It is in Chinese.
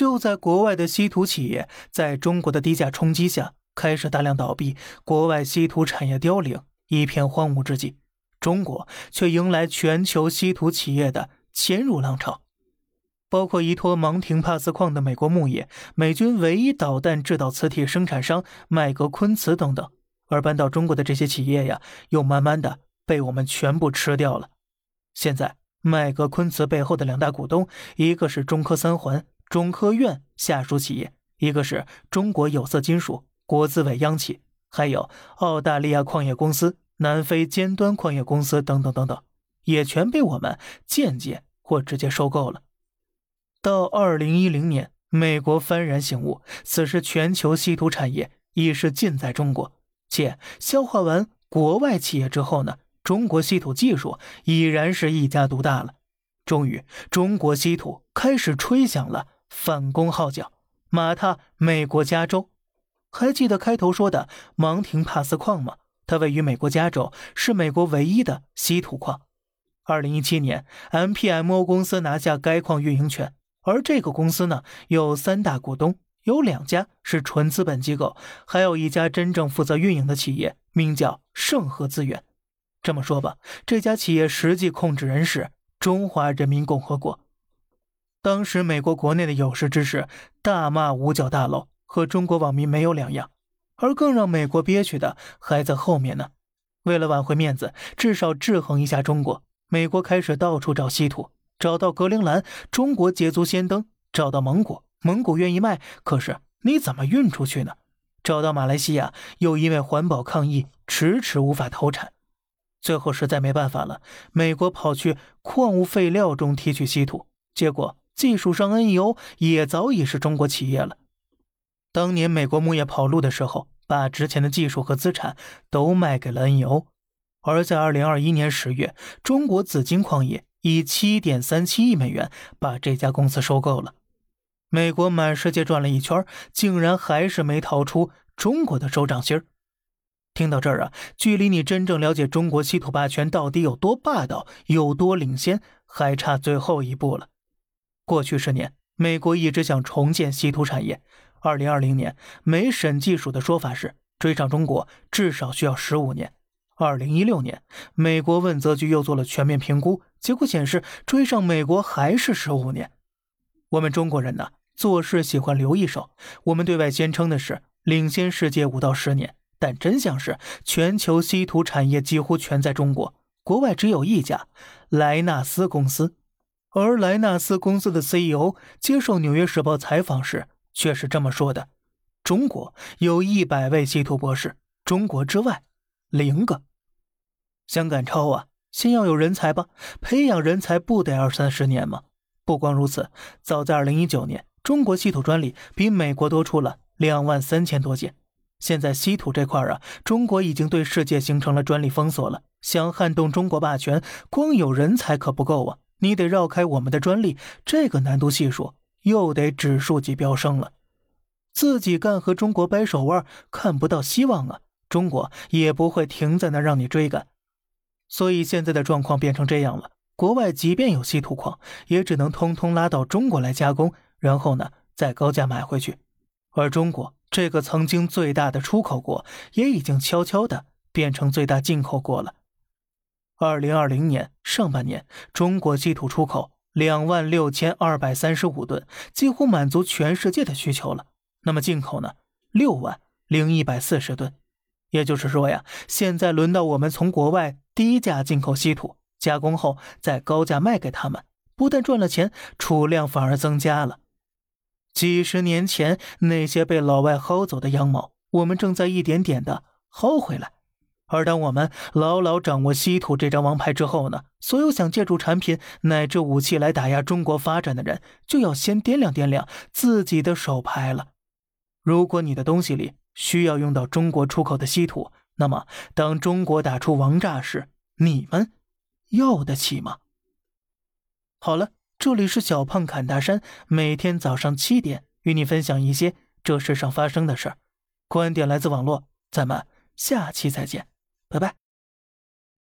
就在国外的稀土企业在中国的低价冲击下，开始大量倒闭，国外稀土产业凋零，一片荒芜之际，中国却迎来全球稀土企业的潜入浪潮。包括依托芒廷帕斯矿的美国牧业、美军唯一导弹制导磁铁生产商麦格昆茨等等，而搬到中国的这些企业呀，又慢慢的被我们全部吃掉了。现在，麦格昆茨背后的两大股东，一个是中科三环、中科院下属企业，一个是中国有色金属、国资委央企，还有澳大利亚矿业公司、南非尖端矿业公司等等等等，也全被我们间接或直接收购了。到二零一零年，美国幡然醒悟，此时全球稀土产业已是尽在中国，且消化完国外企业之后呢，中国稀土技术已然是一家独大了。终于，中国稀土开始吹响了反攻号角，马踏美国加州。还记得开头说的芒廷帕斯矿吗？它位于美国加州，是美国唯一的稀土矿。二零一七年，MPMO 公司拿下该矿运营权。而这个公司呢，有三大股东，有两家是纯资本机构，还有一家真正负责运营的企业，名叫盛和资源。这么说吧，这家企业实际控制人是中华人民共和国。当时美国国内的有识之士大骂五角大楼和中国网民没有两样，而更让美国憋屈的还在后面呢。为了挽回面子，至少制衡一下中国，美国开始到处找稀土。找到格陵兰，中国捷足先登；找到蒙古，蒙古愿意卖，可是你怎么运出去呢？找到马来西亚，又因为环保抗议，迟迟无法投产。最后实在没办法了，美国跑去矿物废料中提取稀土，结果技术上 NEO 也早已是中国企业了。当年美国牧业跑路的时候，把值钱的技术和资产都卖给了 NEO，而在二零二一年十月，中国紫金矿业。以七点三七亿美元把这家公司收购了。美国满世界转了一圈，竟然还是没逃出中国的手掌心儿。听到这儿啊，距离你真正了解中国稀土霸权到底有多霸道、有多领先，还差最后一步了。过去十年，美国一直想重建稀土产业。二零二零年，美审计署的说法是，追上中国至少需要十五年。二零一六年，美国问责局又做了全面评估，结果显示追上美国还是十五年。我们中国人呢，做事喜欢留一手。我们对外宣称的是领先世界五到十年，但真相是全球稀土产业几乎全在中国，国外只有一家莱纳斯公司。而莱纳斯公司的 CEO 接受《纽约时报》采访时却是这么说的：“中国有一百位稀土博士，中国之外零个。”想赶超啊，先要有人才吧。培养人才不得二三十年吗？不光如此，早在二零一九年，中国稀土专利比美国多出了两万三千多件。现在稀土这块啊，中国已经对世界形成了专利封锁了。想撼动中国霸权，光有人才可不够啊，你得绕开我们的专利，这个难度系数又得指数级飙升了。自己干和中国掰手腕，看不到希望啊，中国也不会停在那让你追赶。所以现在的状况变成这样了：国外即便有稀土矿，也只能通通拉到中国来加工，然后呢再高价买回去。而中国这个曾经最大的出口国，也已经悄悄的变成最大进口国了。二零二零年上半年，中国稀土出口两万六千二百三十五吨，几乎满足全世界的需求了。那么进口呢？六万零一百四十吨。也就是说呀，现在轮到我们从国外低价进口稀土，加工后再高价卖给他们，不但赚了钱，储量反而增加了。几十年前那些被老外薅走的羊毛，我们正在一点点的薅回来。而当我们牢牢掌握稀土这张王牌之后呢，所有想借助产品乃至武器来打压中国发展的人，就要先掂量掂量自己的手牌了。如果你的东西里，需要用到中国出口的稀土，那么当中国打出王炸时，你们要得起吗？好了，这里是小胖侃大山，每天早上七点与你分享一些这世上发生的事儿，观点来自网络，咱们下期再见，拜拜。